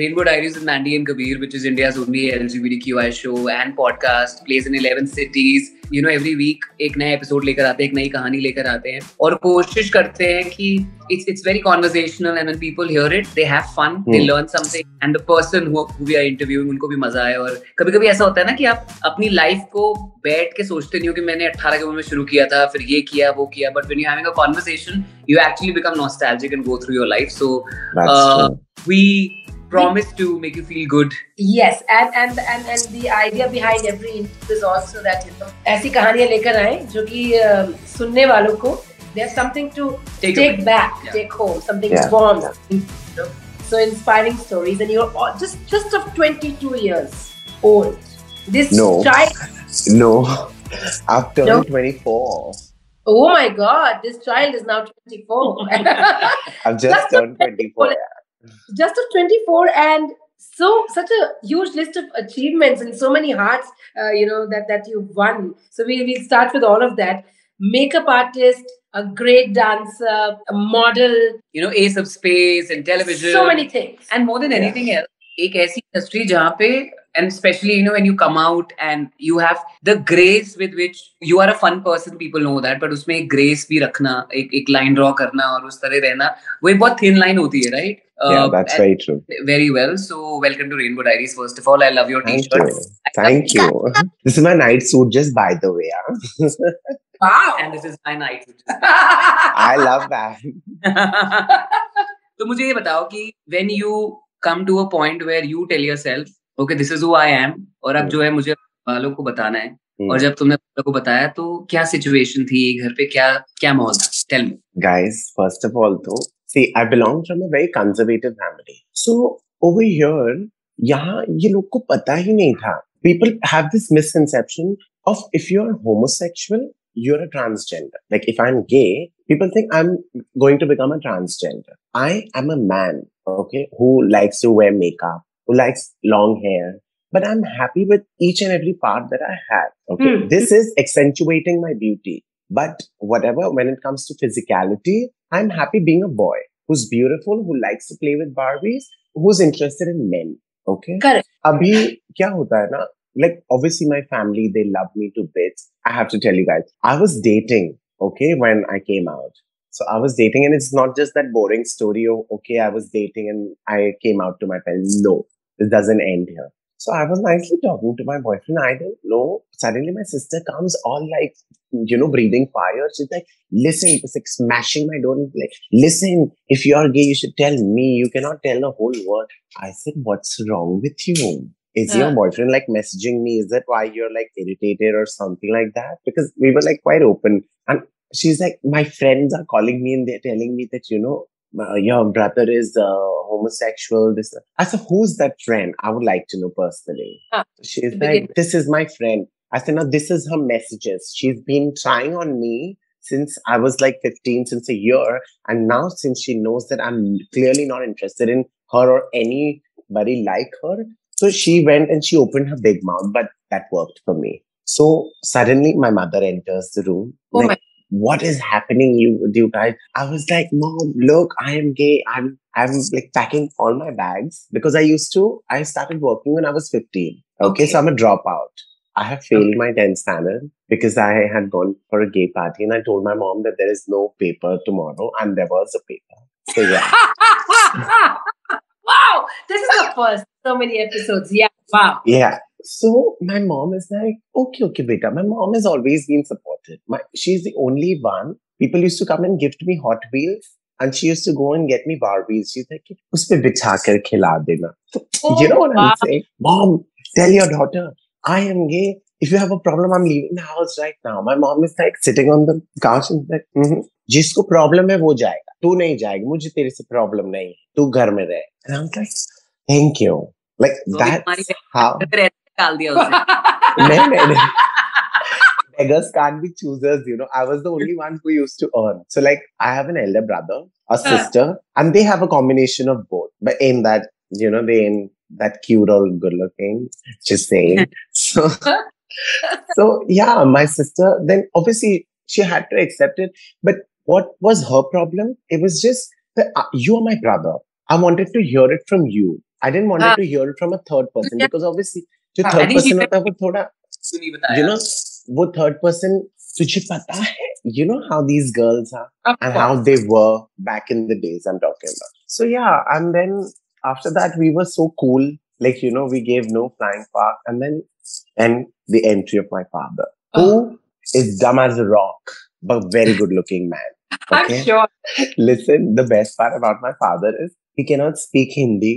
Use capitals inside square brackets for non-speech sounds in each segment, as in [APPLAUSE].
Rainbow Diaries with Mandy and Kabir, which is India's only LGBTQI show and podcast, plays in 11 cities. You know, every week एक नया episode लेकर आते हैं एक नई कहानी लेकर आते हैं और कोशिश करते हैं कि it's it's very conversational and when people hear it they have fun hmm. they Hmm. learn something and the person who, who we are interviewing उनको भी मज़ा आए और कभी कभी ऐसा होता है ना कि आप अपनी लाइफ को बैठ के सोचते नहीं हो कि मैंने 18 की उम्र में शुरू किया था फिर ये किया वो किया but when you're having a conversation you actually become nostalgic and go through your life so That's Uh, we promise to make you feel good Yes, and and and and the idea behind every interview is also that you know ऐसी कहानियां लेकर आए जो कि uh, सुनने वालों को there's something to Take take, away. back, Yeah. take home, something Yeah. warm. You know? So inspiring stories, and you're all, just just of 22 years old. This No. child, No, I've turned No. 24. oh my God, this child is now 24. [LAUGHS] I've just That's turned 24. just of 24 and so such a huge list of achievements and so many hearts uh, you know that that you've won so we we'll start with all of that makeup artist a great dancer a model you know ace of space and television so many things and more than Yeah. anything else एक ऐसी industry जहाँ पे and especially you know when you come out and you have the grace with which you are a fun person people know that but उसमें एक grace भी रखना एक एक line draw करना और उस तरह रहना वो एक बहुत thin line होती है right Yeah, Uh, that's very true. very well so welcome to Rainbow Diaries first of all I love your Thank t-shirt you. Thank you. This is my night suit, just by the way. huh? wow and this is my night suit. I love that. तो मुझे ये बताओ कि when you come to a point where you tell yourself okay this is who I am और अब Hmm. जो है मुझे वालों को बताना है Hmm. और जब तुमने वालों को बताया तो क्या सिचुएशन थी घर पे क्या क्या माहौल था tell me Guys, first of all, though, see, I belong from a very conservative family. So, over here, यहाँ ये लोग को पता ही नहीं था. People have this misconception of if you're homosexual, you're a transgender. Like if I'm gay, people think I'm going to become a transgender. I am a man, okay, who likes to wear makeup, who likes long hair, but I'm happy with each and every part that I have. Okay, Hmm. this is accentuating my beauty. But whatever, when it comes to physicality, I'm happy being a boy who's beautiful, who likes to play with Barbies, who's interested in men. Okay. Correct. अभी क्या होता है ना like obviously my family they love me to bits i have to tell you guys i was dating okay when i came out so i was dating and it's not just that boring story of okay i was dating and i came out to my parents no it doesn't end here so i was nicely talking to my boyfriend. I don't know. Suddenly my sister comes all like you know breathing fire. She's like listen it's like smashing my door. And like listen if you're gay you should tell me. You cannot tell the whole world. I said what's wrong with you? Is your boyfriend like messaging me? Is that why you're like irritated or something like that? Because we were like quite open. And she's like, my friends are calling me and they're telling me that, you know, your brother is uh, homosexual. This, I said, who's that friend? I would like to know personally. Ah, she's like, this is my friend. I said, no, this is her messages. She's been trying on me since I was like 15, since a year. And now since she knows that I'm clearly not interested in her or anybody like her, so she went and she opened her big mouth, but that worked for me. So suddenly my mother enters the room. Oh like, what is happening you with you guys? I was like, Mom, look, I am gay. I'm I'm like packing all my bags because I used to, I started working when I was 15. Okay, Okay. so I'm a dropout. I have failed my 10th standard because I had gone for a gay party and I told my mom that there is no paper tomorrow and there was a paper. So yeah. [LAUGHS] wow this is the first so many episodes yeah wow Yeah. So my mom is like, okay, okay, beta. My mom has always been supportive. My, she's the only one. People used to come and gift me Hot Wheels, and she used to go and get me Barbies. She's like, उसपे बिठा कर खिला देना. So, you know what wow. I'm saying? Mom, tell your daughter, I am gay. If you have a problem, I'm leaving the house right now. My mom is like sitting on the couch and like, "Mhm. जिसको problem है वो जाएगा तू नहीं जाएगा मुझे तेरे से प्रॉब्लम नहीं है तू घर में रहे and I'm like thank you like तो अभी that's how फिर ऐसे निकाल दिया उसे no, [LAUGHS] no, no. Beggars can't be choosers, you know. I was the only one who used to earn. So, like, I have an elder brother, a sister, and they have a combination of both. But in that, you know, they ain't that cute or good looking. Just saying. [LAUGHS] so, so yeah, my sister. Then obviously she had to accept it. But what was her problem? It was just that uh, you are my brother. I wanted to hear it from you. I didn't want Ah. to hear it from a third person Yeah. because obviously जो Ah, third and he- person होता है वो थोड़ा सुनी बताया you know वो third person तुझे पता है you know how these girls are Of and course. how they were back in the days I'm talking about. So yeah, and then after that we were so cool. Like you know, we gave no flying fuck, and then and the entry of my father, Oh. who is dumb as a rock, but very good looking man. [LAUGHS] I'm Okay. sure. Listen, the best part about my father is he cannot speak Hindi.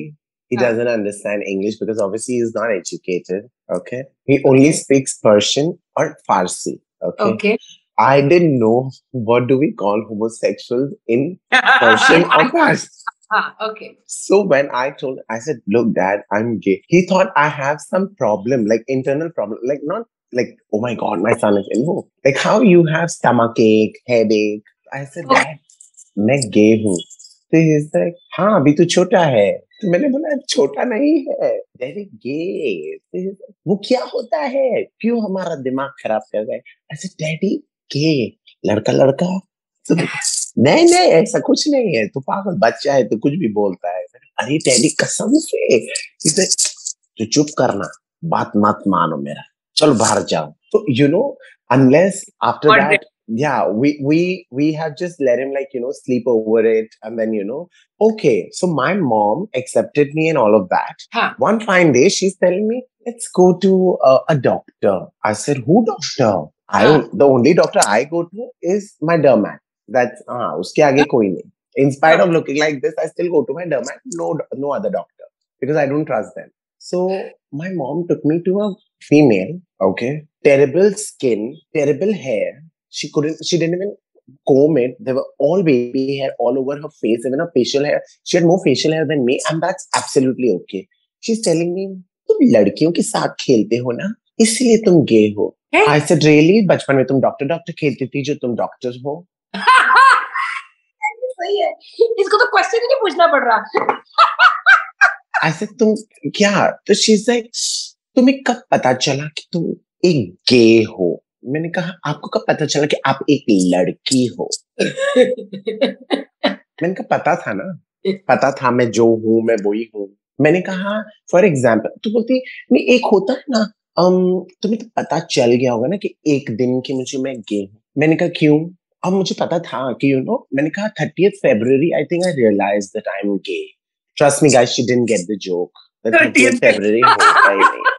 he doesn't understand English because obviously he's not educated. Okay. He only speaks Persian or Farsi. Okay. Okay. I didn't know what do we call homosexuals in Persian [LAUGHS] or Farsi. Ah, okay. So when I told, I said, "Look, Dad, I'm gay." He thought I have some problem, like internal problem, like not like, "Oh my God, my son is ill." Like how you have stomach ache, headache. I said, Okay. "Dad, मैं gay हूँ." Like, "हाँ, अभी तो छोटा है." तो मैंने बोला छोटा नहीं है। डैडी गे वो क्या होता है? क्यों हमारा दिमाग खराब कर रहा है? ऐसे डैडी गे लड़का लड़का? तो नहीं नहीं ऐसा कुछ नहीं है। तू पागल बच्चा है तो कुछ भी बोलता है। अरे डैडी कसम से। तो चुप करना। बात मत मानो मेरा। चलो बाहर जाओ। तो you know unless after that yeah we we we have just let him like you know sleep over it and then you know okay so my mom accepted me and all of that. Huh. one fine day she's telling me let's go to uh, a doctor. I said who doctor? I don't the only doctor i go to is my dermat. That's ah uske aage koi nahi. In spite of looking like this i still go to my dermat no no other doctor because i don't trust them. So my mom took me to a female okay? Terrible skin terrible hair she couldn't she didn't even comb it there were all baby hair all over her face even her facial hair she had more facial hair than me and that's absolutely okay she's telling me तुम लड़कियों के साथ खेलते हो ना इसलिए तुम गे हो. आई सेड रियली बचपन में तुम डॉक्टर डॉक्टर खेलती थी जो तुम डॉक्टर हो सही है इसको तो क्वेश्चन ही नहीं पूछना पड़ रहा आई सेड तुम क्या तो शी इज़ लाइक तुम्हें कब पता चला कि तुम एक गे हो मैंने कहा आपको कब पता चला कि आप एक लड़की हो? [LAUGHS] मैंने कहा पता था ना? पता था मैं जो हूँ मैं वही हूँ। मैंने कहा फॉर एग्ज़ाम्पल तो बोलती नहीं एक होता है ना um, तुम्हें तो पता चल गया होगा ना कि एक दिन की मुझे मैं गे हूँ मैंने कहा क्यों? अब मुझे पता था कि यू नो मैंने कहा thirty February I think I realise that I am gay trust me guys she didn't get the joke 30th February he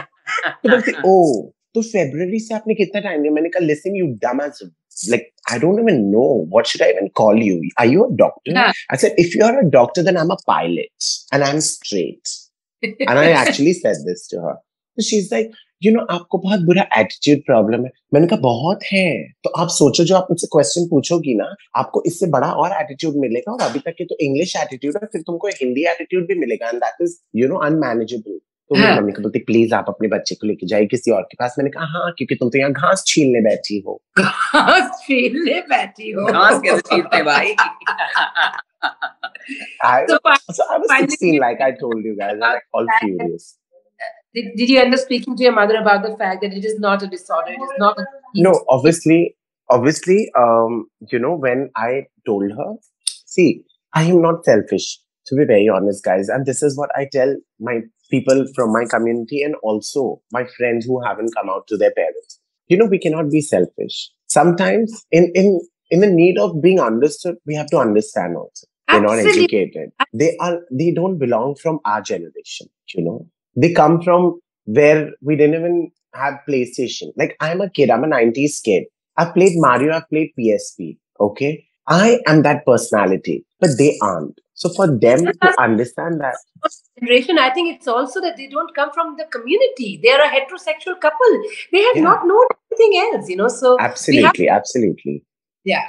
[LAUGHS] तो बोलती ओ तो फेब्रुवरी से आपने कितना टाइम दिया मैंने कहा listen you dumb as like I don't even know what should I even call you. Are you a doctor? Yeah. I said, if you're a doctor, then I'm a pilot and I'm straight. and I actually said this to her. So she's like, you know, आपको बहुत बुरा attitude problem है मैंने कहा बहुत है तो आप सोचो जो आप मुझसे क्वेश्चन पूछोगी ना आपको इससे बड़ा और एटीट्यूड मिलेगा और अभी तक के तो इंग्लिश एटीट्यूड है फिर तुमको हिंदी एटीट्यूड भी मिलेगा and that is you know unmanageable तो मेरी हाँ। मम्मी को बोलती प्लीज़ आप अपने बच्चे को लेके जाइए किसी और के पास मैंने कहा हाँ क्योंकि तुम तो यहाँ घास छीलने बैठी हो घास छीलने बैठी हो घास कैसे छीलते भाई I, So, so I was finally- 16, like I told you guys, I'm like all curious. did, did you end up speaking to your mother about the fact that it is not a disorder? It is not a No, obviously, obviously, um, you know, when I told her, see, I am not selfish, to be very honest, guys. And this is what I tell my people from my community and also my friends who haven't come out to their parents. You know, we cannot be selfish. Sometimes in in in the need of being understood, we have to understand also. They're not educated. They are they don't belong from our generation, you know. They come from where we didn't even have PlayStation. Like I'm a kid, I'm a 90s kid. I've played Mario, I've played PSP. Okay. I am that personality, but they aren't. So for them to understand that, generation, I think it's also that they don't come from the community. They are a heterosexual couple. They have Yeah. not known anything else, you know. So absolutely, absolutely. yeah,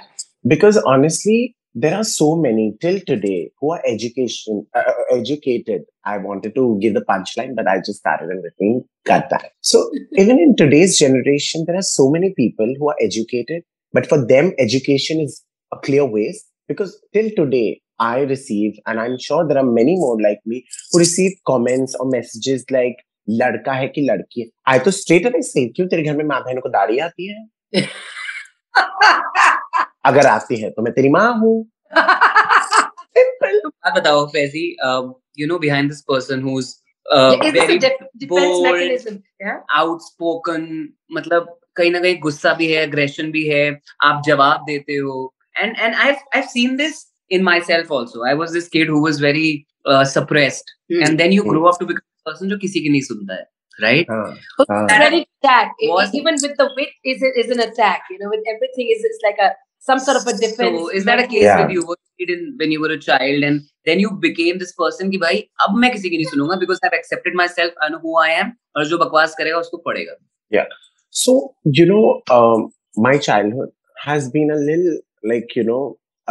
Because honestly, there are so many till today who are education uh, uh, educated. I wanted to give the punchline, but I just started in between. Cut that. So [LAUGHS] even in today's generation, there are so many people who are educated, but for them, education is a clear waste. Because till today, I receive, and I'm sure there are many more like me who receive comments or messages like लड़का है कि लड़की है? आई तो straight away से क्यों तेरे घर में माँ बहनों को दाढ़ी आती है? [LAUGHS] अगर आती है तो मैं तेरी माँ हूँ। [LAUGHS] तो बात बताओ Faizi you know behind this person who is very bold outspoken मतलब कहीं ना कहीं गुस्सा भी है अग्रेशन भी है आप जवाब देते हो। And and I I seen this in myself also i was this kid who was very uh, suppressed mm. and then you grow up to become a person जो किसी की नहीं सुनता है right uh, uh, ready attack was, even with the wit is is an attack you know with everything is it's like a some sort of a defense so is that a case yeah. with you was in when you were a child and then you became this person कि भाई अब मैं किसी की नहीं सुनूंगा because I've accepted myself I know who I am और जो बकवास करेगा उसको पड़ेगा yeah so you know um, my childhood has been a little like you know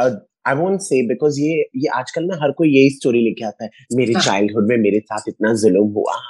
a I won't say because ये ये आजकल ना हर कोई यही स्टोरी लेके आता है मेरे चाइल्डहुड में मेरे साथ इतना जुल्म हुआ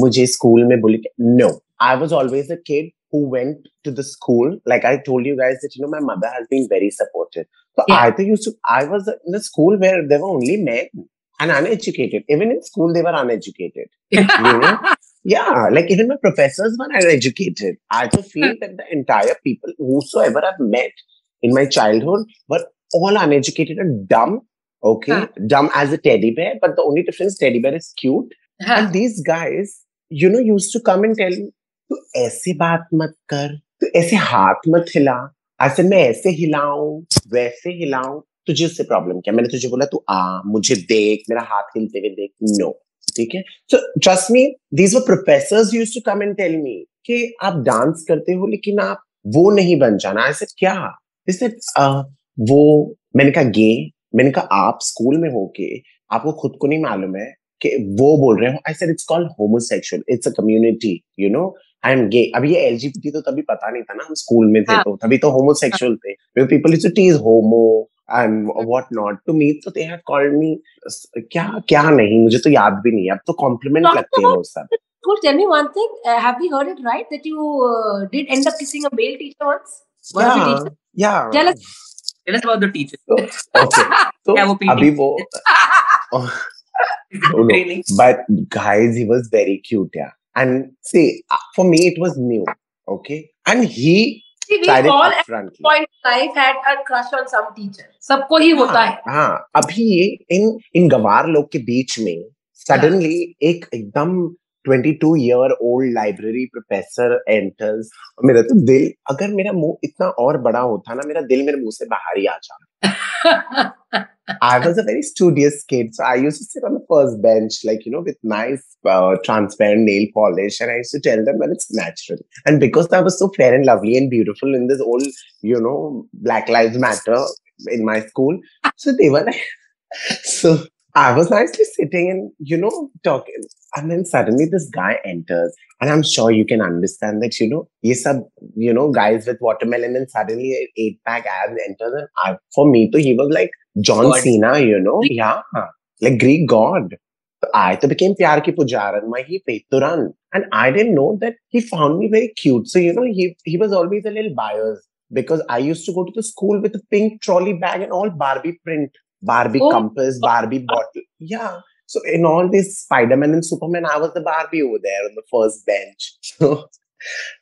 मुझे स्कूल में बोले no I was always a kid who went to the school like i told you guys that you know my mother has been very supportive so yeah. i used to i was in the school where there were only men and uneducated even in school they were uneducated you know yeah like even my professors were uneducated i just feel that the entire people whosoever i've met in my childhood were all uneducated and dumb. Okay, huh. dumb as a teddy bear, but the only difference teddy bear is cute. Huh. And these guys, you know, used to come and tell me, "Tu ऐसे बात मत कर, तू ऐसे हाथ मत हिला, ऐसे मैं ऐसे हिलाऊं, वैसे हिलाऊं, तुझे उससे प्रॉब्लम क्या मैंने तुझे बोला तू आ मुझे देख मेरा हाथ हिलते हुए देख नो ठीक है so trust me these were professors used to come and tell me कि आप डांस करते हो लेकिन आप वो नहीं बन जाना ऐसे क्या इसे वो मैंने कहा गे मैंने कहा आप स्कूल में हो के आपको खुद को नहीं मालूम है कि वो बोल रहे हो I said it's called homosexual it's a community you know I am gay अभी ये एलजीबीटी तो तभी पता नहीं था ना हम स्कूल में थे हाँ. तो तभी तो होमोसेक्सुअल थे people used to tease homo and what not to me तो दे हैव कॉल्ड मी क्या क्या नहीं मुझे तो याद भी नहीं अब तो कॉम्प्लीमेंट लगते हैं वो सब Cool. Tell me one thing. Uh, have we heard it right that you uh, did end up kissing a male teacher once? One yeah. Of your teachers? Yeah. Tell us Tell us about the teacher. okay. So अभी वो oh, no. But guys, he was very cute, yeah. And see, for me, it was new. Okay. And he See, we all at point life had a crush on some teacher. सबको ही होता है. हाँ, अभी ये इन इन गवार लोग के बीच में सडनली एक एकदम 22 year old library professor enters मेरा तो दिल अगर मेरा मुँह इतना और बड़ा होता ना मेरा दिल मेरे मुँह से बाहर ही आ जाता I was a very studious kid, so I used to sit on the first bench, like you know, with nice uh, transparent nail polish, and I used to tell them that it's natural. And because I was so fair and lovely and beautiful in this old, you know, Black Lives Matter in my school, so they were like, so I was nicely sitting and, you know, talking. And then suddenly this guy enters. And I'm sure you can understand that, you know, yes, you know, guys with watermelon and suddenly an eight pack abs enters. And I, for me, too, he was like John god. Cena, you know? Yeah. Like Greek god. I to became Pyar Ki Pujaran, he paid to run. And I didn't know that he found me very cute. So, you know, he, he was always a little biased because I used to go to the school with a pink trolley bag and all Barbie print. Barbie oh. compass, uh, Barbie uh, bottle. Yeah. So in all these Spider-Man and Superman, I was the Barbie over there on the first bench. [LAUGHS] So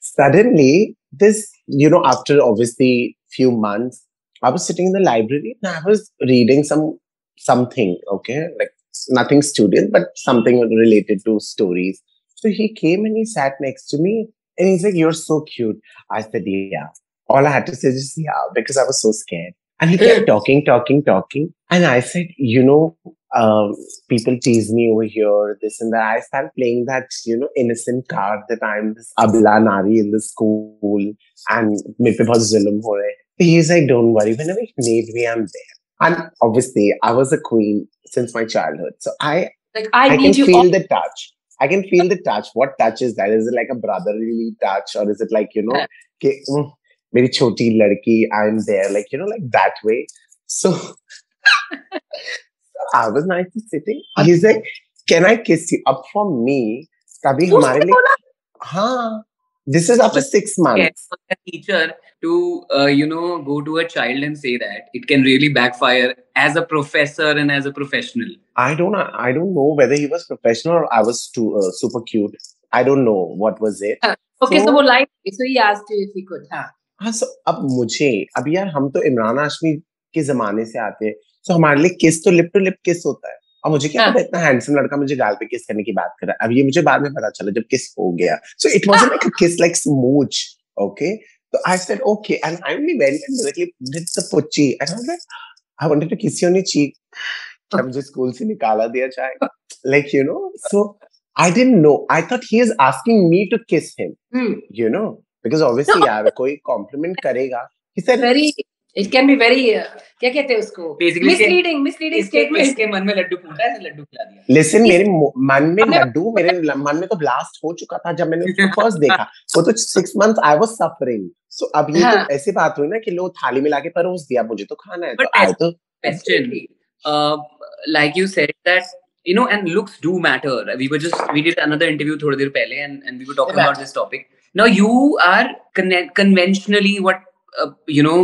suddenly, this, you know, after obviously few months, I was sitting in the library and I was reading some something, okay, like nothing studious, but something related to stories. So he came and he sat next to me and he's like, You're so cute. I said, Yeah. All I had to say is yeah, because I was so scared. And he kept talking, talking, talking. And I said, you know, um, people tease me over here, this and that. I started playing that, you know, innocent card that I'm this abla nari in the school and He's like, don't worry, whenever you need me, I'm there. And obviously, I was a queen since my childhood. So I, like, I, I can feel all- the touch. I can feel the touch. What touch is that? Is it like a brotherly touch or is it like, you know, okay, मेरी छोटी लड़की I am there like you know like that way so I was nicely sitting he is like can I kiss you up for me तभी हमारे लिए हाँ this is after six months. For a teacher to uh, you know go to a child and say that it can really backfire as a professor and as a professional. I don't I don't know whether he was professional or I was too uh, super cute. I don't know what was it. Uh, okay, so, so, so he asked you if he could. Huh? हाँ सो अब मुझे अब यार हम तो इमरान हाशमी के जमाने से आते हैं। सो हमारे लिए किस तो लिप टू लिप किस होता है। अब मुझे क्या हाँ. पता इतना हैंडसम लड़का मुझे गाल पे किस करने की बात कर रहा है। अब ये मुझे बाद में पता चला जब किस हो गया। So it was like a kiss like smooch okay तो I said okay and I only went and directly did the पुच्ची and I was like I wanted to kiss you on your cheek क्या मुझे school से निकाला दिया जाएगा like you know so I didn't know I thought he is asking me to kiss him you know? Because obviously यार कोई compliment करेगा he said Very. It can be very. Uh, क्या कहते हैं उसको? Basically, misleading. Misleading इसके statement. इसके मन में लड्डू फूटा है लड्डू खिला दिया listen मेरे मन में लड्डू मेरे मन में तो ब्लास्ट हो चुका था जब मैंने उसको फ़र्स्ट देखा वो तो six month I was suffering so अब ये हाँ. तो ऐसी बात हुई ना कि लो थाली में लाके परोस दिया मुझे तो खाना है तो But तो question uh, like you said that you know and looks do matter we were just we did another interview थोड़ी देर पहले and, and we were talking about this topic now you are conven- conventionally what uh, you know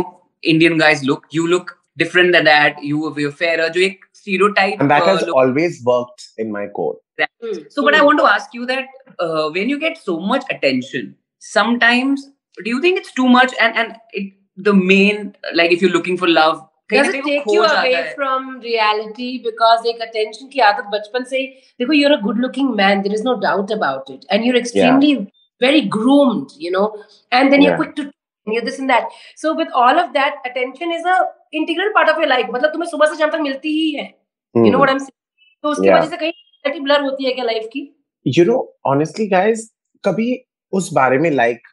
indian guys look you look different than that you you're fairer जो एक stereotype and that uh, has look always worked in my core Hmm. So, but I want to ask you that uh, when you get so much attention, sometimes do you think it's too much? And and it, the main like if you're looking for love, कहीं Does ना it कहीं वो take you खो जाता away है. from reality because एक attention की आदत बचपन से ही- देखो you're a good looking man there is no doubt about it and you're extremely Very groomed you know and then yeah. you're quick to you're this and that so with all of that attention is a integral part of your life मतलब तुम्हें सुबह से शाम तक मिलती ही है you know Hmm. what I'm saying तो उसकी. वजह से कहीं blur होती है क्या लाइफ की you know honestly guys कभी उस बारे में like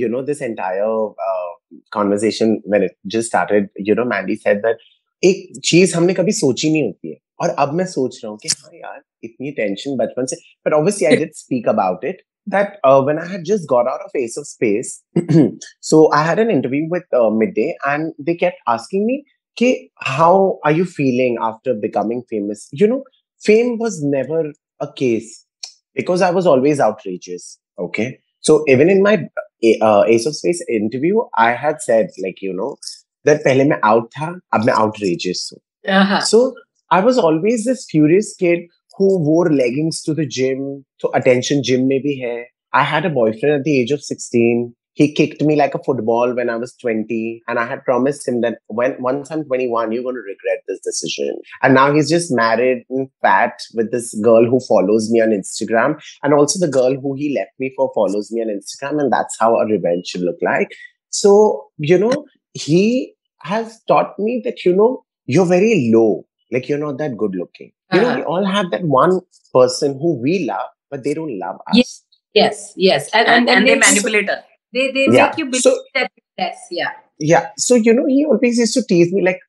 you know this entire uh, conversation when it just started you know Mandy said that एक चीज़ हमने कभी सोची नहीं होती है और अब मैं सोच रहा हूँ कि हाँ यार इतनी टेंशन बचपन से but obviously I did speak about it that uh, when I had just got out of Ace of Space [CLEARS THROAT] so I had an interview with uh, Midday and they kept asking me कि how are you feeling after becoming famous you know fame was never a case because I was always outrageous. Okay. So even in my uh, Ace of Space interview, I had said, like, you know, that पहले मैं out था, अब मैं outrageous हूँ. uh-huh. So I was always this furious kid who wore leggings to the gym. So attention gym may be here. I had a boyfriend at the age of 16. He kicked me like a football when I was 20. And I had promised him that when once I'm 21, you're going to regret this decision. And now he's just married and fat with this girl who follows me on Instagram. And also the girl who he left me for follows me on Instagram. And that's how a revenge should look like. So, you know, he has taught me that, you know, you're very low like you're not that good looking. You know, Uh-huh. we all have that one person who we love, but they don't love us. Yes. yes yes and, and, and they make you- manipulate us. they, they Yeah. make you believe So- that yes yeah Yeah. So, you know, he always used to tease me like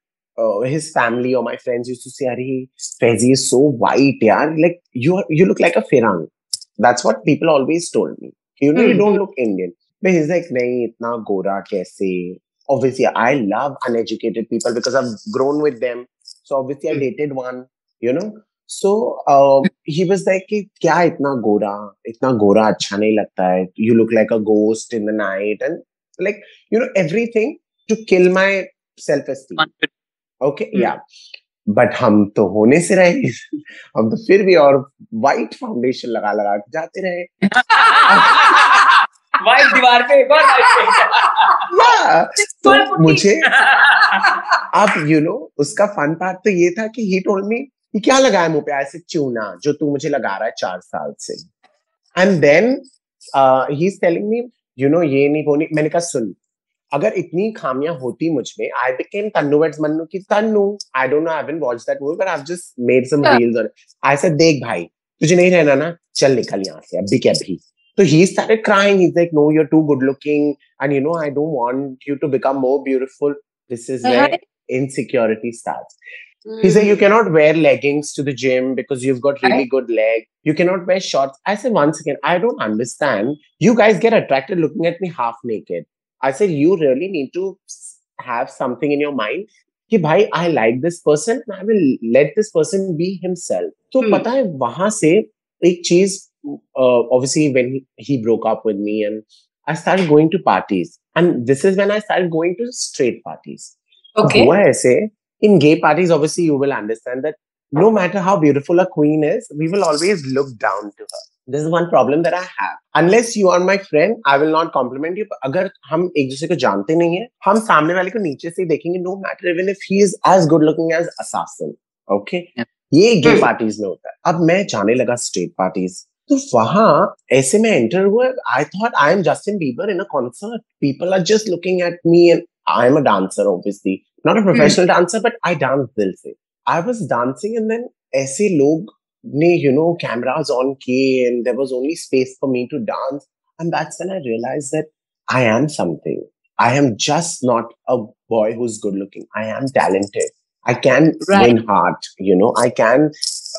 uh, his family or my friends used to say, Ari, Fezi is so white, yeah. Like you are, you look like a Firang. That's what people always told me. You know, you Hmm. don't look Indian. But he's like, nahi, itna gora kaise? Obviously, I love uneducated people because I've grown with them. so obviously i hmm. dated one you know. So he was like कि क्या इतना गोरा इतना गोरा अच्छा नहीं लगता है? You look like a ghost in the night and like you know everything to kill my self esteem okay या बट हम तो होने से रहे। हम तो फिर भी और वाइट फाउंडेशन लगा लगा के जाते रहे। [LAUGHS] वाइट दीवार पे yeah. तो मुझे [LAUGHS] अब यू नो उसका फन पार्ट तो ये था कि ही टोल्ड मी कि क्या लगाया मुँह पे? ऐसे चूना जो तू मुझे लगा रहा है चार साल से. And then he is telling me you know ये नहीं वो नहीं मैंने कहा सुन अगर इतनी खामियाँ होती मुझमें I became Tanu weds Manu की Tanu I don't know I haven't watched that movie but I have just made some reels on I said देख भाई तुझे नहीं रहना ना? चल निकल यहाँ से अभी के अभी. तो he started crying he's like no you're too good looking and you know i don't want you to become more beautiful this is where Uh-huh. insecurity starts he said you cannot wear leggings to the gym because you've got really Right. good leg you cannot wear shorts i said once again i don't understand you guys get attracted looking at me half naked i said you really need to s- have something in your mind कि भाई I like this person I will let this person be himself तो Hmm. पता है वहां से एक चीज obviously when he broke up with me and I start going to parties and this is when I start going to straight parties okay हुआ ऐसे in gay parties obviously you will understand that no matter how beautiful a queen is we will always look down to her this is one problem that I have. Unless you are my friend, I will not compliment you. अगर हम एक दूसरे को जानते नहीं है हम सामने वाले को नीचे से ही देखेंगे no matter even if he is as good looking as assassin okay ये गे पार्टीज में होता है अब मैं जाने लगा स्टेट पार्टीज तो वहां ऐसे में एंटर हुआ I thought I am Justin Bieber in a concert people are just looking at me and I am a dancer obviously not a professional dancer but I dance दिल से I was dancing and then ऐसे लोग ने you know cameras on key and there was only space for me to dance and that's when i realized that i am something i am just not a boy who's good looking i am talented i can Right. win heart you know i can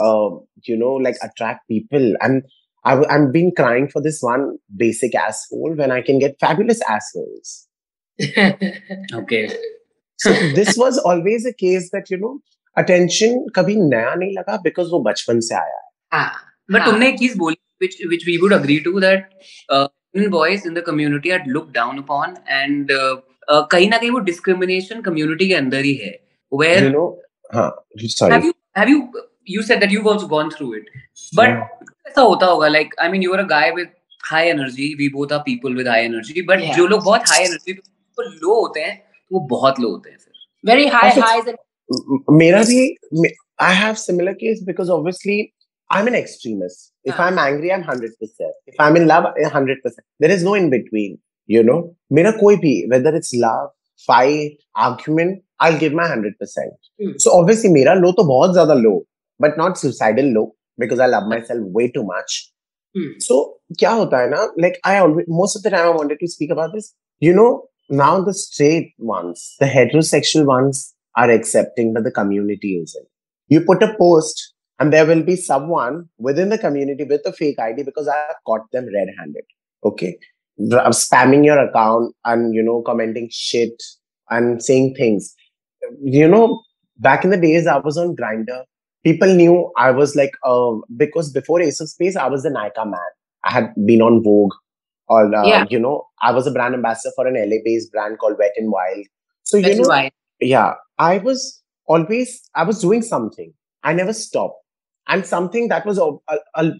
uh, you know like attract people and I, w- i've been crying for this one basic asshole when i can get fabulous assholes [LAUGHS] Okay. so this was always a case that you know attention कभी नया नहीं लगा because वो बचपन से आया हाँ, But हाँ. तुमने एक चीज बोली which which we would agree to that uh, women boys in the community are looked down upon and uh, uh, कहीं ना कहीं वो discrimination community के अंदर ही है where you know हाँ sorry have you have you you said that you've also gone through it but Yeah. ऐसा होता होगा like I mean you a high energy we both are people with high energy but जो लोग बहुत high energy तो लो होते हैं तो वो बहुत लो होते हैं फिर। वेरी हाई हाईज मेरा भी I have similar case because obviously I am an extremist if I am angry I am hundred percent if I am in love hundred percent there is no in between you know मेरा कोई भी whether it's love fight argument I give my hundred percent so obviously मेरा low तो बहुत ज़्यादा low but not suicidal low because I love myself way too much. Mm. So, kya hota hai na? Like I always, most of the time I wanted to speak about this. You know, now the straight ones, the heterosexual ones are accepting, but the community isn't. You put a post and there will be someone within the community with a fake ID because I have caught them red handed. Okay. Spamming your account and, you know, commenting shit and saying things. You know, back in the days, I was on Grindr People knew I was like, uh, because before Ace of Space, I was the Nykaa man. I had been on Vogue, or uh, Yeah. you know, I was a brand ambassador for an LA-based brand called Wet and Wild. So you know, why yeah i was always i was doing something. I never stopped. And something that was a, a, a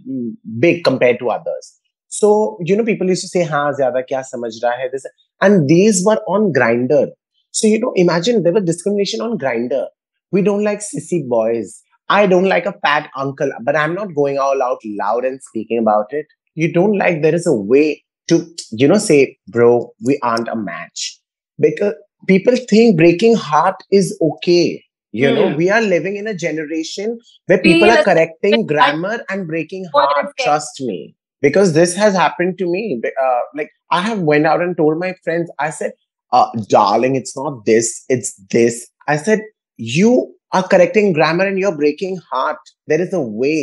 big compared to others. So you know people used to say ha zyada kya samajh raha hai this? And these were on Grindr so you know imagine there was discrimination on Grindr we don't like sissy boys i don't like a fat uncle but i'm not going all out loud and speaking about it you don't like there is a way to you know say bro we aren't a match because people think breaking heart is okay. You know, Hmm. we are living in a generation where people are correcting [LAUGHS] grammar and breaking What did I heart. Trust me, because this has happened to me. Uh, like I have went out and told my friends. I said, uh, "Darling, it's not this. It's this." I said, "You are correcting grammar and you're breaking heart. There is a way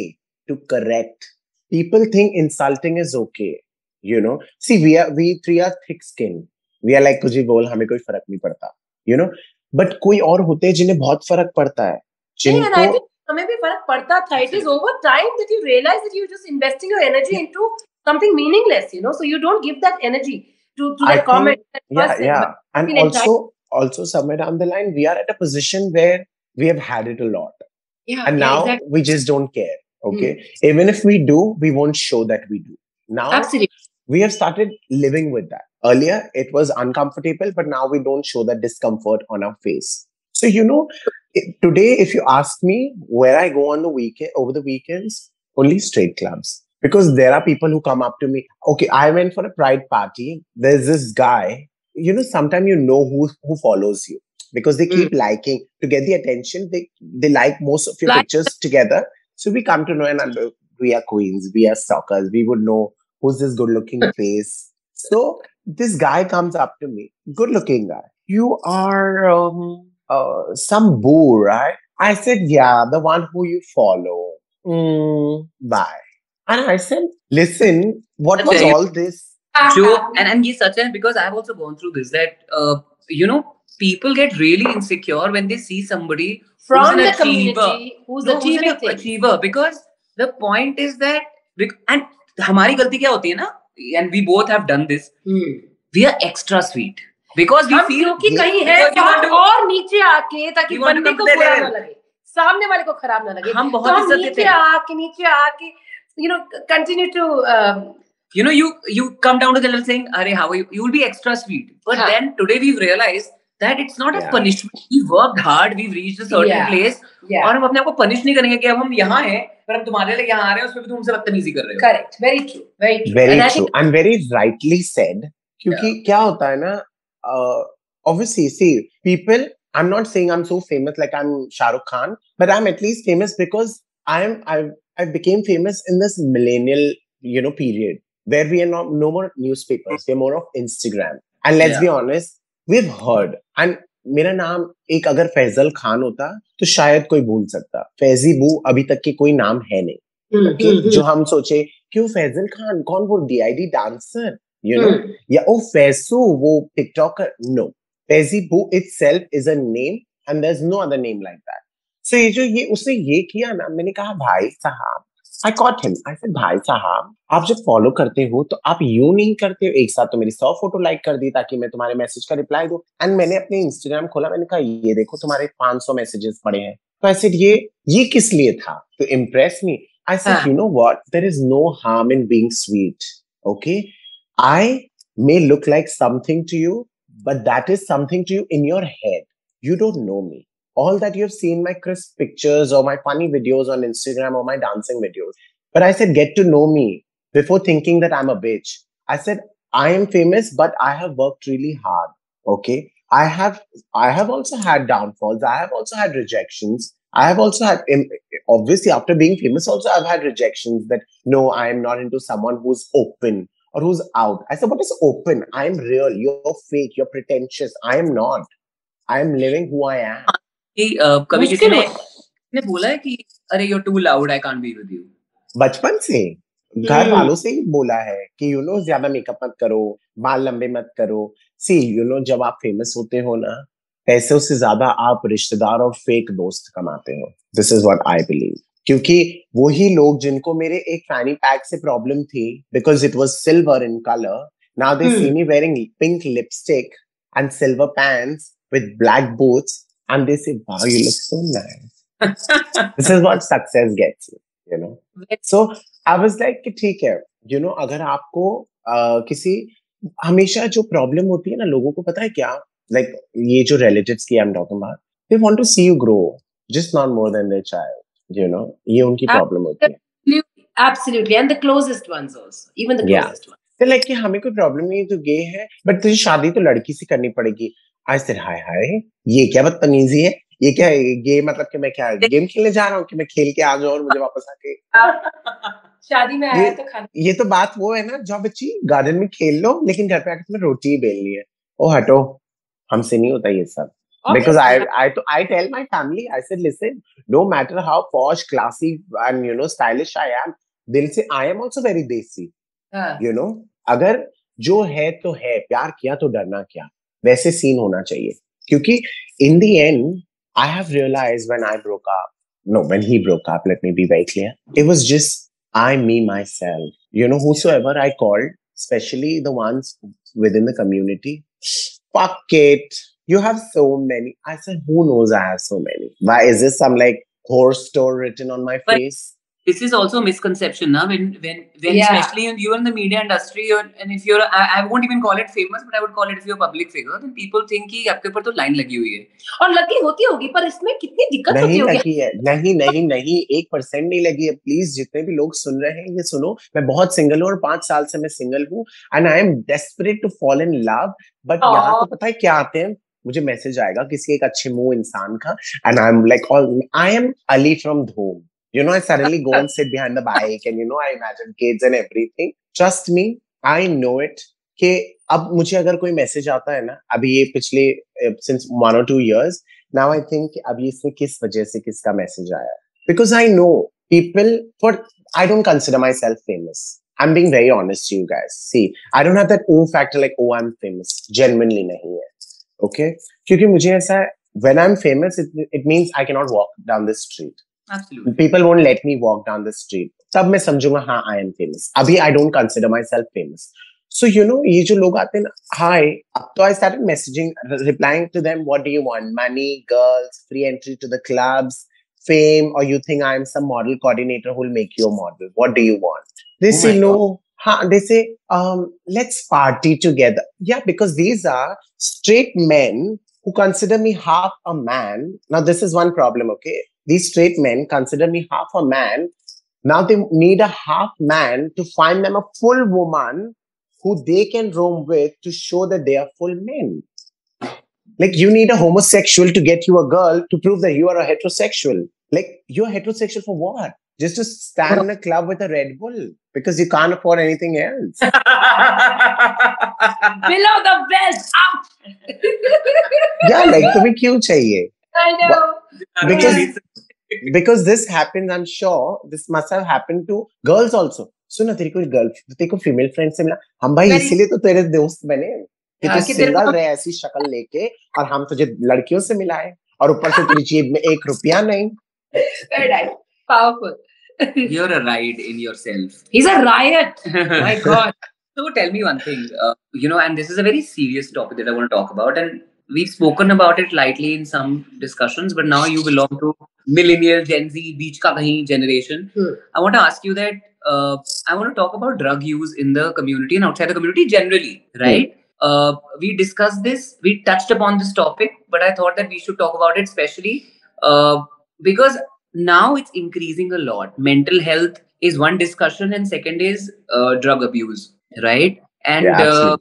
to correct." People think insulting is okay. You know, see, we are we three are thick-skinned. We are like कुछ भी बोल हमें कोई फ़र्क नहीं पड़ता you know but कोई और होते हैं जिन्हें बहुत फ़र्क पड़ता है नहीं, and I जिनको think हमें भी फ़र्क पड़ता था it is over time that you realize that you're just investing your energy into something meaningless you know so you don't give that energy to, to I that think- comment that yeah yeah But and also also somewhere down the line we are at a position where we have had it a lot yeah, and yeah, now exactly. we just don't care okay hmm. even if we do we won't show that we do now absolutely we have started living with that. Earlier, it was uncomfortable, but now we don't show that discomfort on our face. So, you know, today, if you ask me where I go on the weekend, over the weekends, only straight clubs. Because there are people who come up to me. Okay, I went for a pride party. There's this guy. You know, sometimes you know who who follows you because they keep mm. liking to get the attention. They they like most of your like- pictures together. So we come to know and we are queens, we are stalkers. We would know who's this good looking face. So this guy comes up to me, good looking guy. You are um, uh, some boo, right? I said, yeah, the one who you follow. Mm, bye. And I said, listen, what was all this? True, and and ye such because I've also gone through this that uh, you know people get really insecure when they see somebody from who's an the achiever. community who's No, who's achieving an things achiever because the point is that bec- and हमारी गलती क्या होती है ना and we both have done this Hmm. we are extra sweet because we हम feel क्योंकि ये- कहीं है because you want बात to- और नीचे आके ताकि You want to बंदे come को to their बुरा level. ना लगे सामने वाले को खराब ना लगे हम तो बहुत हम इज्जत नीचे देते हैं आके नीचे आके you know continue to um, you know, you you come down to the level saying, "Are how are you?" You will be extra sweet. But Huh. then today we've realized that it's not yeah. a punishment. We worked hard. We've reached a certain Yeah. place. yeah और हम अपने आप को punish नहीं करेंगे कि अब हम यहाँ हैं पर हम तुम्हारे लिए यहाँ आ रहे हैं उसमें भी तुम हमसे बदतमीजी कर रहे हो correct very true very true very and I true think and very rightly said क्योंकि क्या होता है ना uh, obviously see people I'm not saying I'm so famous like I'm Shah Rukh Khan but I'm at least famous because I'm I I became famous in this millennial you know period where we are not no more newspapers we're more of Instagram and let's Yeah. be honest we've heard and मेरा नाम एक अगर फैजल खान होता तो शायद कोई भूल सकता। फैजी बू अभी तक के कोई नाम है नहीं। Hmm, कि hmm, जो हम सोचे क्यों फैजल खान? कौन वो डीआईडी डांसर यू नो. या ओ फैसू वो टिकटॉकर नो फैजी बू itself is a name and there's no other name like that. So ये जो ये उसने ये किया ना मैंने कहा भाई साहब आई कॉट हिम आई से भाई साहब आप जब फॉलो करते हो तो आप यू नहीं करते हो एक साथ तो मेरी सौ फ़ोटो लाइक कर दी ताकि मैं तुम्हारे मैसेज का रिप्लाई दू. एंड मैंने अपने इंस्टाग्राम खोला मैंने कहा ये देखो तुम्हारे 500 मैसेजेस पड़े हैं. तो ऐसे ये ये किस लिए था? To impress me I said you know what there is no harm in being sweet okay I may look like something to you but that is something to you in your head you don't know me All that you've seen my crisp pictures or my funny videos on Instagram or my dancing videos. But I said, get to know me before thinking that I'm a bitch. I said, I am famous, but I have worked really hard. Okay. I have, I have also had downfalls. I have also had rejections. I have also had, obviously, after being famous, also I've had rejections that no, I am not into someone who's open or who's out. I said, what is open? I'm real. You're fake. You're pretentious. I am not. I am living who I am. कि अ, कभी किसी ने ने बोला है कि अरे you too loud I can't be with you बचपन से घर हम्म। वालों से ही बोला है कि यू नो ज़्यादा मेकअप मत करो बाल लंबे मत करो। सी यू नो जब आप फ़ेमस होते हो ना पैसों से ज़्यादा आप रिश्तेदार और फेक दोस्त कमाते हो। This is what I believe क्योंकि वही लोग जिनको मेरे एक फैनी पैक से प्रॉब्लम थी because it was silver in colour now they see. Me wearing pink lipstick and silver pants with black boots and they say wow you look so nice this is what success gets you know so I was like कि ठीक है you know अगर आपको uh, किसी हमेशा जो problem होती है ना लोगों को पता है क्या? लाइक ये जो रिलेटिव्स की I am talking about they want to see you grow just not more than their child you know ये उनकी प्रॉब्लम होती है। Absolutely and the closest ones also even the Yeah. closest ones. तो like कि हमें कोई problem नहीं है तो गे है बट तुझे शादी तो लड़की से करनी पड़ेगी। आई सेड हाय हाय ये क्या बदतमीजी है? ये क्या है गे मतलब कि मैं क्या गेम खेलने जा रहा हूँ कि मैं खेल के आ जाऊँ और मुझे वापस आके? [LAUGHS] शादी में आया तो खाना। ये तो बात वो है ना जाओ बच्ची गार्डन में खेल लो लेकिन घर पे आके तुम्हें रोटी ही बेलनी है। ओ हटो। हमसे नहीं होता ये सब। Because I I I tell my family I said listen no matter how posh classy and you know stylish I am दिल से I am also very desi हाँ, you know? अगर जो है तो है प्यार किया तो डरना क्या? वैसे सीन होना चाहिए क्योंकि in the end I have realized when I broke up no when he broke up let me be very clear it was just I me myself you know whosoever I called especially the ones within the community fuck it you have so many. I said, who knows? I have so many. Why is this some like horror store written on my But- face? This is also a misconception now when when when Yeah. especially you're in the media industry or and if you're I, I won't even call it famous but I would call it if you're a public figure then people think कि आपके ऊपर तो line लगी हुई है। और लगी होती होगी पर इसमें कितनी दिक्कत होती होगी? लगी है नहीं नहीं नहीं एक परसेंट नहीं लगी है प्लीज़ जितने भी लोग सुन रहे हैं ये सुनो मैं बहुत सिंगल हूँ और पाँच साल से मैं सिंगल हूँ and I am desperate to fall in love but यहाँ तो पता है क्या आते हैं? मुझे मैसेज आएगा किसी एक अच्छे मुँह इंसान का and I am like I am Ali from Dhoom you know i suddenly go and sit behind the bike and you know i imagine kids and everything trust me i know it कि अब मुझे अगर कोई message आता है ना अभी ये पिछले सिंस वन और two years now I think अभी इसमें किस वजह से किसका मैसेज आया because I know people for I don't consider myself famous I'm being very honest to you guys. See, I don't have that oh factor like, oh, I'm famous. Genuinely नहीं है. Okay? क्योंकि मुझे ऐसा when I'm famous, it, it means I cannot walk down the street. absolutely people won't let me walk down the street तब मैं समझूंगा हाँ I am famous अभी आई don't consider myself famous so you know ये जो लोग आते हैं ना हाय अब तो I started messaging replying to them what do you want money girls free entry to the clubs fame or you think I'm some model coordinator who'll make you a model. What do you want? They Oh say my no. Huh, they say, um, let's party together. Yeah, because these are straight men who consider me half a man. Now, this is one problem, okay? These straight men consider me half a man. Now they need a half man to find them a full woman who they can roam with to show that they are full men. Like you need a homosexual to get you a girl to prove that you are a heterosexual. Like you're heterosexual for what? Just to stand in a club with a Red Bull because you can't afford anything else. Below [LAUGHS] the belt. Ouch. yeah, like तुम्हें क्यों चाहिए? I know. Because [LAUGHS] because this happens, I'm sure this must have happened to girls also. सुनो तेरी कोई girl तेरे को female friend से मिला हम भाई Very- इसीलिए तो तेरे दोस्त बने कि हाँ, तू कि तेरे सिंगल को- रहे ऐसी शक्ल लेके और हम तुझे लड़कियों से मिलाए और ऊपर से तेरी जेब में एक रुपया नहीं Very nice. Powerful. You're a ride in yourself. He's a riot. My [LAUGHS] God. So tell me one thing, uh, you know, and this is a very serious topic that I want to talk about, and we've spoken about it lightly in some discussions, but now you belong to millennial, Gen Z, beach ka kahin generation. Hmm. I want to ask you that uh, I want to talk about drug use in the community and outside the community generally, right? Uh, we discussed this, we touched upon this topic, but I thought that we should talk about it especially uh, because now it's increasing a lot. Mental health is one discussion, and second is uh, drug abuse, right? And yeah, uh,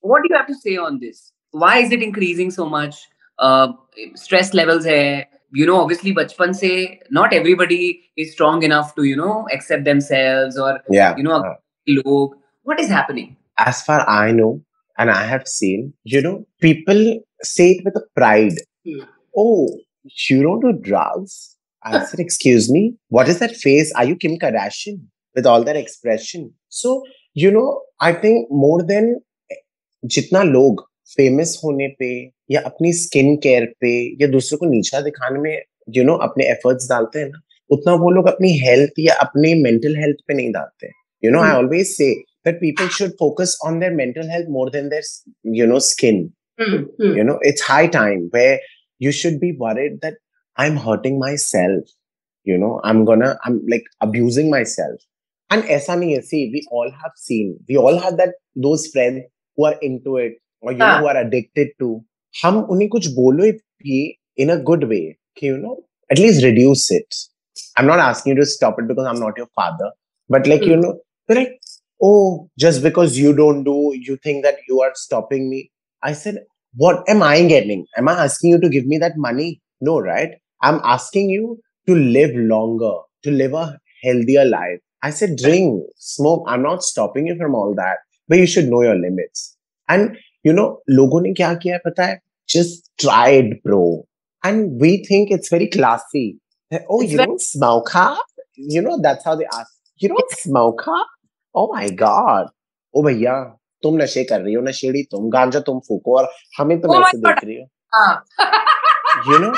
what do you have to say on this? why is it increasing so much? Uh, stress levels hai. You know obviously bachpan se not everybody is strong enough to you know accept themselves or yeah. you know uh. log what is happening? As far i know and i have seen you know people say it with a pride. Hmm. oh you don't do drugs? I said excuse me what is that face? Are you kim kardashian with all that expression? So you know i think more than eh, jitna log famous होने पे या अपनी skin care पे या दूसरों को नीचा दिखाने में यू नो अपने एफर्ट्स डालते हैं ना उतना वो लोग अपनी हेल्थ या अपने मेंटल हेल्थ पे नहीं डालते। You know I always say that people should focus on their mental health more than their you know skin you know it's high time way you should be worried that I am hurting myself you know I am gonna I am like abusing myself and ऐसा नहीं है see we all have seen we all have that those friend who are into it or you know हाँ. who are addicted to हम उन्हें कुछ बोलो भी in a good way कि you know at least reduce it i'm not asking you to stop it because i'm not your father but like you Hmm. know they're like oh just because you don't do you think that you are stopping me i said what am I getting? Am I asking you to give me that money? No, right? I'm asking you to live longer, to live a healthier life. I said, drink, smoke. I'm not stopping you from all that, but you should know your limits. And you know लोगों ने क्या किया है पता है? Just tried bro and we think it's very classy तुम नशे कर रही हो नशेड़ी तुम गांजा तुम फूको और हमें तुम oh ऐसे देख रही हो. हाँ। यू नो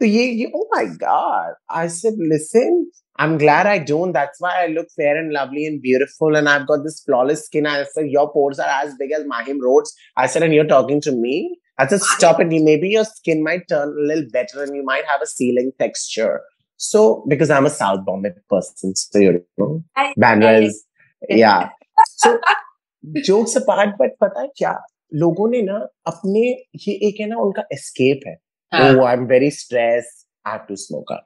तो ये ओ my god I said i'm glad i don't that's why i look fair and lovely and beautiful and i've got this flawless skin i said your pores are as big as mahim roads i said and you're talking to me i said stop it maybe your skin might turn a little better and you might have a sealing texture so because i'm a south bombay person so you know I- bandra I- is yeah so jokes apart but पता है क्या लोगों ने ना अपने ये एक है ना उनका एस्केप है हाँ. Oh, I'm very stressed. I have to smoke up.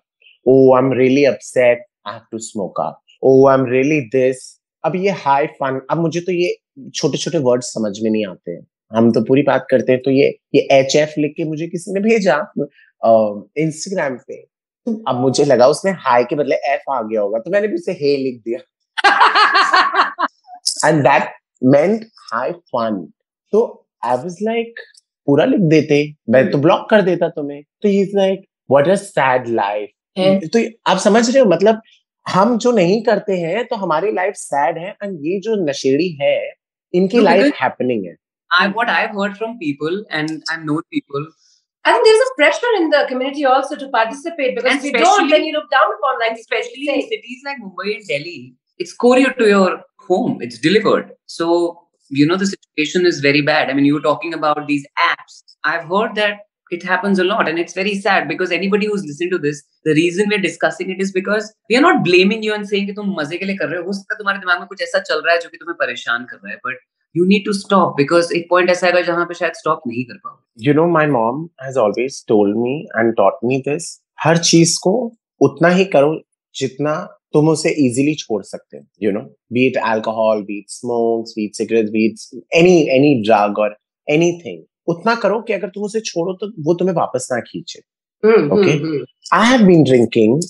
Oh, I'm really upset. I have to smoke up. Oh, I'm really this. अब ये हाई फन अब मुझे तो ये छोटे छोटे वर्ड समझ में नहीं आते हैं हम तो पूरी बात करते हैं तो ये ये एच एफ़ लिख के मुझे किसी ने भेजा इंस्टाग्राम पे तो अब मुझे लगा उसने हाई के बदले एफ़ आ गया होगा तो मैंने भी उसे हे लिख दिया and that meant high fun तो आई वाज लाइक पूरा लिख देते मैं तो ब्लॉक कर देता तुम्हें तो he is like what a sad life. तो आप समझ रहे हो मतलब हम जो नहीं करते हैं तो हमारी लाइफ सैड है एंड ये जो नशेड़ी है इनकी लाइफ हैपनिंग है I what I've heard from people, and I've known people. I think there's a pressure in the community also to participate because And if you don't, then you look down upon, like especially say. in cities like Mumbai and Delhi, it's courier to your home. It's delivered. So you know the situation is very bad. I mean, you were talking about these apps. I've heard that it happens a lot and it's very sad because anybody who's listening to this the reason we're discussing it is because we are not blaming you and saying कि तुम मज़े के लिए कर रहे हो हो सकता है तुम्हारे दिमाग में कुछ ऐसा चल रहा है जो कि तुम्हें परेशान कर रहा है but you need to stop because एक point ऐसा आएगा जहाँ पे शायद stop नहीं कर पाओगे you know my mom has always told me and taught me this हर चीज़ को उतना ही करो जितना तुम उसे इजीली छोड़ सकते हो you know be it alcohol be smokes be it cigarette be it any any drug और एनीथिंग उतना करो कि अगर तुम उसे छोड़ो तो वो तुम्हें वापस ना खींचे। Okay I have been drinking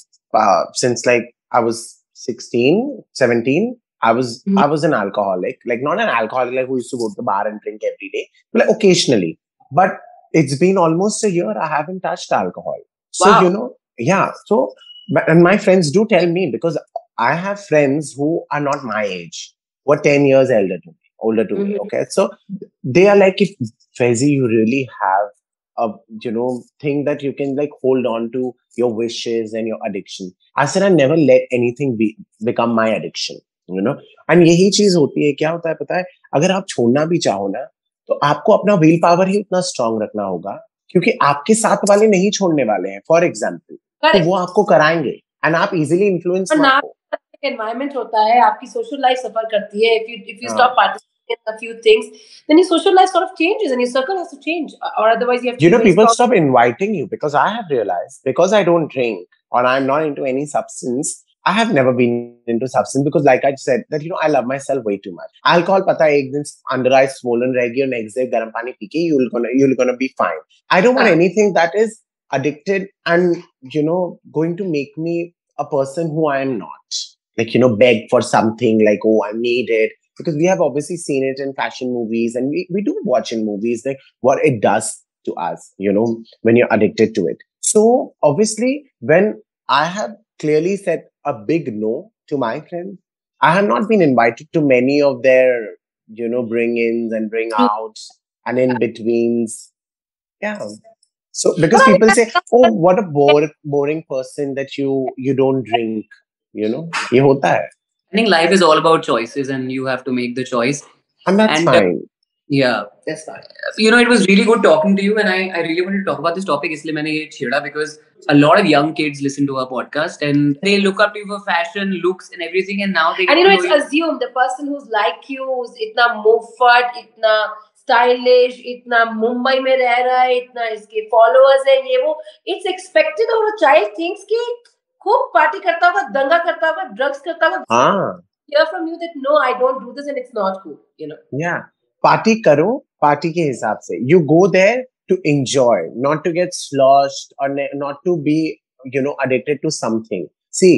since like I was 16 17 I was I was an alcoholic like not an alcoholic like who used to go to the bar and drink every but like occasionally but it's been almost a year I haven't touched alcohol so you know yeah so and my friends do tell me because I have friends who are not my age were 10 years elder to older to me. Mhm. Okay. So they are like, if Fezzi, you really have a you know thing that you can like hold on to your wishes and your addiction. I said I never let anything be become my addiction. You know, and यही चीज़ होती है क्या होता है पता है अगर आप छोड़ना भी चाहो ना तो आपको अपना विल पावर ही उतना स्ट्रांग रखना होगा क्योंकि आपके साथ वाले नहीं छोड़ने वाले हैं फॉर एग्ज़ाम्पल तो वो आपको कराएँगे एंड आप इजिली इन्फ्लुएंस हो एनवायरमेंट होता है आपकी सोशल लाइफ सफ़र करती है इफ़ यू इफ़ यू हाँ. Stop a few things, then your social life sort of changes and your circle has to change, uh, or otherwise you have. you know people stop inviting you because I have realized because I don't drink or I'm not into any substance. I have never been into substance because, like I said, that you know I love myself way too much. Alcohol, pata eggs, under eyes, swollen regi or next day garam pani piki, you'll gonna you'll gonna be fine. I don't want anything that is addicted and you know going to make me a person who I am not. Like you know, beg for something like oh I need it because we have obviously seen it in fashion movies and we, we do watch in movies like what it does to us, you know, when you're addicted to it. So obviously, when I have clearly said a big no to my friends, I have not been invited to many of their, you know, bring ins and bring outs and in betweens. Yeah. So because But I- people say, "Oh, what a bore, boring person that you you don't drink," you know, ये होता है. I think life is all about choices and you have to make the choice. and that's And, uh, fine. Yeah. That's fine. You know, it was really good talking to you and I, I really wanted to talk about this topic इसलिए मैंने ये छेड़ा because a lot of young kids listen to our podcast and they look up to you for fashion, looks and everything and now they and you get know to it's know you. assumed the person who's like you who's इतना मुफ्त इतना stylish इतना मुंबई में रह रहा है इतना इसके फॉलोअर्स है ये वो इट्स एक्सपेक्टेड और चाइल्ड थिंक्स कि खूब पार्टी करता होगा दंगा करता होगा ड्रग्स करता होगा हाँ. hear from you that no I don't do this and it's not cool you know Yeah. Party करो पार्टी के हिसाब से you go there to enjoy not to get sloshed और not to be you know addicted to something see.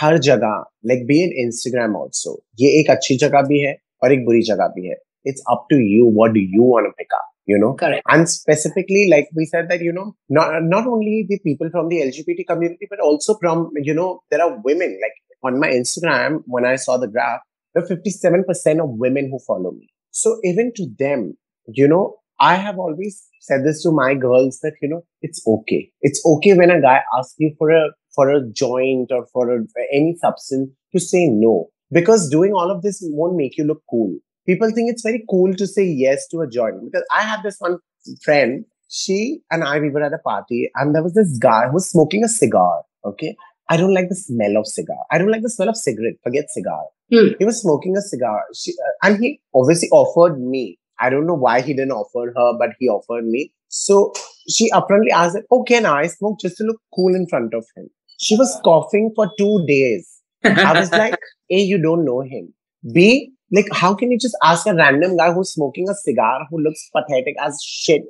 हर जगह like be in Instagram also ये एक अच्छी जगह भी है और एक बुरी जगह भी है it's up to you what do you want to pick up you know? Correct. And specifically like we said that you know not not only the people from the lgbt community but also from you know there are women. Like on my instagram when i saw the graph there are 57% of women who follow me. So even to them you know i have always said this to my girls that you know it's okay. It's okay when a guy asks you for a for a joint or for a, any substance to say no. Because doing all of this won't make you look cool people think it's very cool to say yes to a joint because I have this one friend, she and I, we were at a party and there was this guy who was smoking a cigar. Okay. I don't like the smell of cigar. I don't like the smell of cigarette. Forget cigar. Hmm. He was smoking a cigar. She, uh, and he obviously offered me. I don't know why he didn't offer her, but he offered me. So she apparently asked, Oh, can I smoke just to look cool in front of him? She was coughing for two days. I was [LAUGHS] like, A, you don't know him. B, like, how can you just ask a random guy who's smoking a cigar who looks pathetic as shit?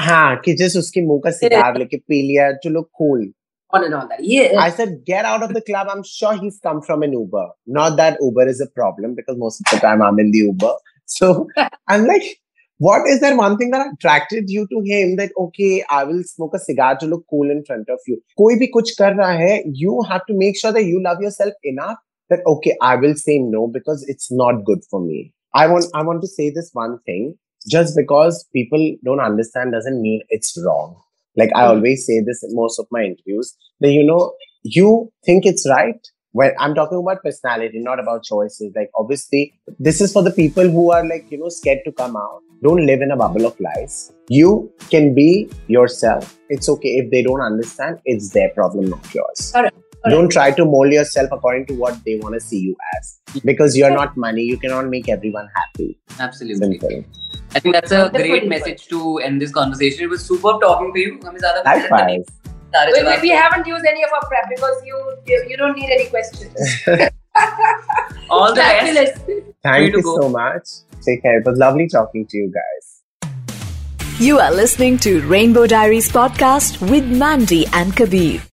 हाँ कि just उसके मुँह का cigar लेके पी लिया to look cool. on and on that yeah I said, get out of the club. I'm sure he's come from an Uber. Not that Uber is a problem because most of the time I'm in the Uber. So I'm like, what is that one thing that attracted you to him that, okay, I will smoke a cigar to look cool in front of you. कोई भी कुछ कर रहा है, you have to make sure that you love yourself enough that, okay, I will say no because it's not good for me. I want, I want to say this one thing. Just because people don't understand doesn't mean it's wrong. Like I Mhm. always say this in most of my interviews that, you know, you think it's right, when I'm talking about personality, not about choices. Like obviously, this is for the people who are like, you know, scared to come out. Don't live in a bubble of lies. You can be yourself. It's okay if they don't understand, it's their problem, not yours. Correct. Don't try to mold yourself according to what they want to see you as because you're not money. You cannot make everyone happy. Absolutely. Simple. I think that's a great message to end this conversation. It was superb talking to you. High five. We, we, haven't used any of our prep because you you, you don't need any questions. [LAUGHS] All the best. Thank you so much. Take care. It was lovely talking to you guys. You are listening to Rainbow Diaries podcast with Mandy and Kabir.